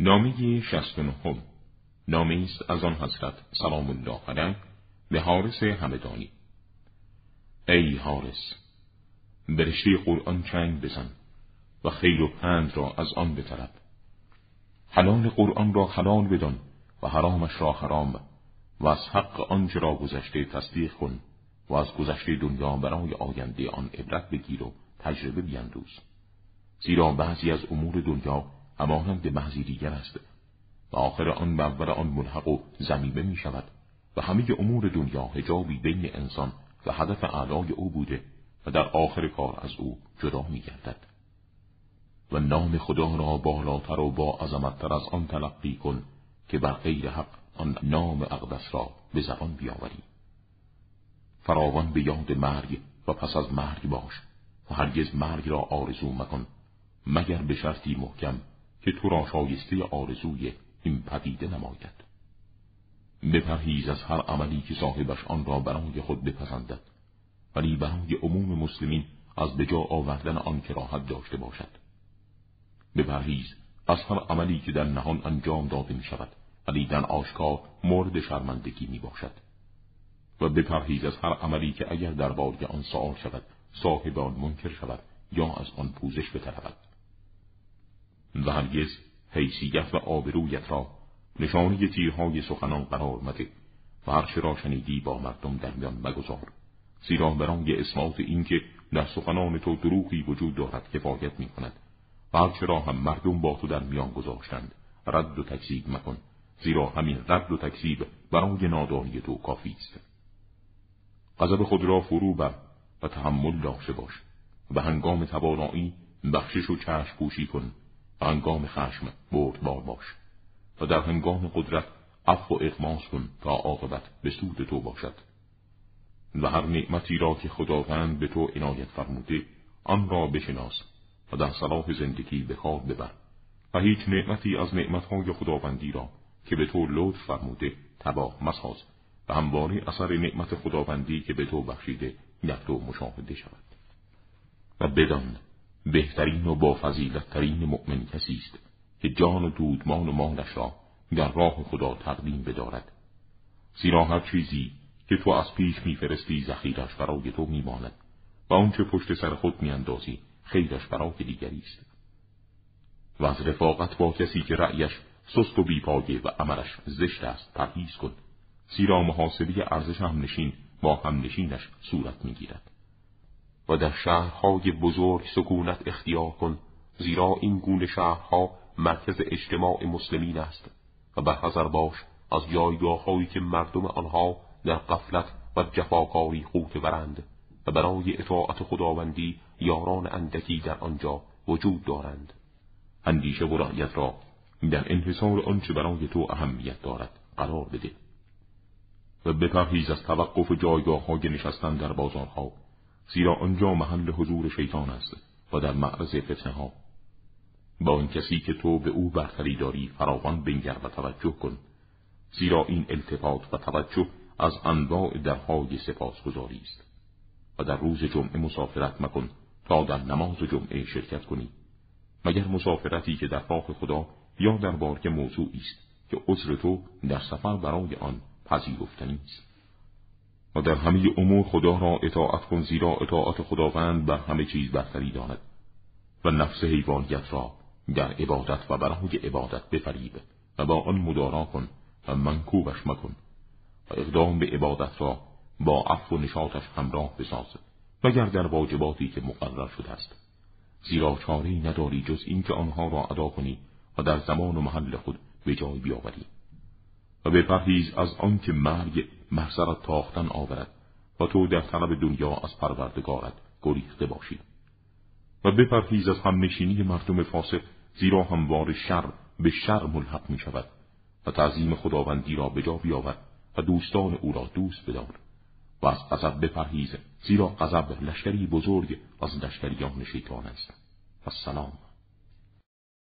نامه شست نهم. نامه است از آن حضرت سلام الله علیه به حارس همدانی. ای حارس برشته قرآن چنگ بزن و خیر و پند را از آن بطلب. حلال قرآن را حلال بدان و حرامش را حرام و از حق آنچه را گذشته تصدیق کن و از گذشته دنیا برای آینده آن عبرت بگیر و تجربه بیندوز. زیرا بعضی از امور دنیا همانند محضی دیگر است و آخر آن به آن ملحق و زمیمه می شود و همه امور دنیا هجابی بین انسان و هدف اعلای او بوده و در آخر کار از او جدا می گردد. و نام خدا را بالاتر و با عظمتتر از آن تلقی کن که بر غیر حق آن نام اقدس را به زبان بیاوری فراوان به یاد مرگ و پس از مرگ باش و هرگز مرگ را آرزو مکن مگر به شرطی محکم که تو را شایسته آرزوی این پدیده نماید. بپرهیز از هر عملی که صاحبش آن را برای خود بپسندد ولی برای عموم مسلمین از بجا آوردن آن کراهت داشته باشد. بپرهیز از هر عملی که در نهان انجام داده می شود ولی در آشکار مورد شرمندگی می باشد و بپرهیز از هر عملی که اگر در بارگ آن سؤال شود صاحب آن منکر شود یا از آن پوزش بطلبد و هرگز حیثیت و آبرویت را نشانی تیرهای سخنان قرار مده و هرچه را شنیدی با مردم در میان مگذار زیرا برای اثبات اینکه در سخنان تو دروغی وجود دارد کفایت می کند و هرچه را هم مردم با تو در میان گذاشتند رد و تکذیب مکن زیرا همین رد و تکذیب برای نادانی تو کافی است. غضب خود را فرو بر و تحمل داشته باش و هنگام توانایی بخشش و چشم پوشی کن و هنگام خشم بردبار باش و در هنگام قدرت عفو و اقماس کن تا عاقبت به سود تو باشد و هر نعمتی را که خداوند به تو عنایت فرموده آن را بشناس و در صلاح زندگی به کار ببر و هیچ نعمتی از نعمتهای خداوندی را که به تو لطف فرموده تباه مساز و همواره اثر نعمت خداوندی که به تو بخشیده در تو مشاهده شود. و بدان بهترین و با فضیلتترین مؤمن کسی است که جان و دودمان و مالش را در راه خدا تقدیم بدارد. زیرا هر چیزی که تو از پیش میفرستی ذخیرش برای تو میماند و آنچه پشت سر خود میاندازی خیرش برای دیگری است. و از رفاقت با کسی که رأیش سست و بیپایه و عملش زشت است پرهیز کن زیرا محاسبه ارزش هم نشین با هم نشینش صورت می‌گیرد. و در شهرهای بزرگ سکونت اختیار کن زیرا این گونه شهرها مرکز اجتماع مسلمین است. و به حذر باش از جایگاه هایی که مردم آنها در قفلت و جفاکاری خوت برند و برای اطاعت خداوندی یاران اندکی در آنجا وجود دارند. اندیشه و رعیت را در انحصار آنچه برای تو اهمیت دارد قرار بده. و بپرهیز از توقف جایگاه های نشستن در بازارها. زیرا آنجا محل حضور شیطان است و در معرض فتنه ها. با این کسی که تو به او برتری داری فراوان بنگر و توجه کن. زیرا این التفات و توجه از انواع درهای سپاس گذاری است. و در روز جمعه مسافرت مکن تا در نماز جمعه شرکت کنی. مگر مسافرتی که در راه خدا یا در بارک موضوعی است که عذر تو در سفر برای آن پذیرفتنی است و در همه امور خدا را اطاعت کن زیرا اطاعت خداوند بر همه چیز برتری داند و نفس حیوانیت را در عبادت و برای عبادت بفریب و با آن مدارا کن و منکوبش مکن و اقدام به عبادت را با عفو و نشاطش همراه بساز وگر در واجباتی که مقرر شده است. زیرا چاره نداری جز اینکه آنها را ادا کنی و در زمان و محل خود به جای بیاوری و بپرهیز از آنکه مرگ محضرت تاختن آورد و تو در طلب دنیا از پروردگارت گریخته باشی و بپرهیز از همنشینی مردم فاسق زیرا هموار شر به شر ملحق می شود و تعظیم خداوندی را به جا بیاور و دوستان او را دوست بدار و از غضب بپرهیز زیرا غضب لشکری بزرگ از لشکریان شیطان است. و سلام